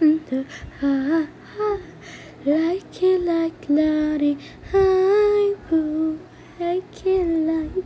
In Ah, ah, like it like cloudy, I will like it like.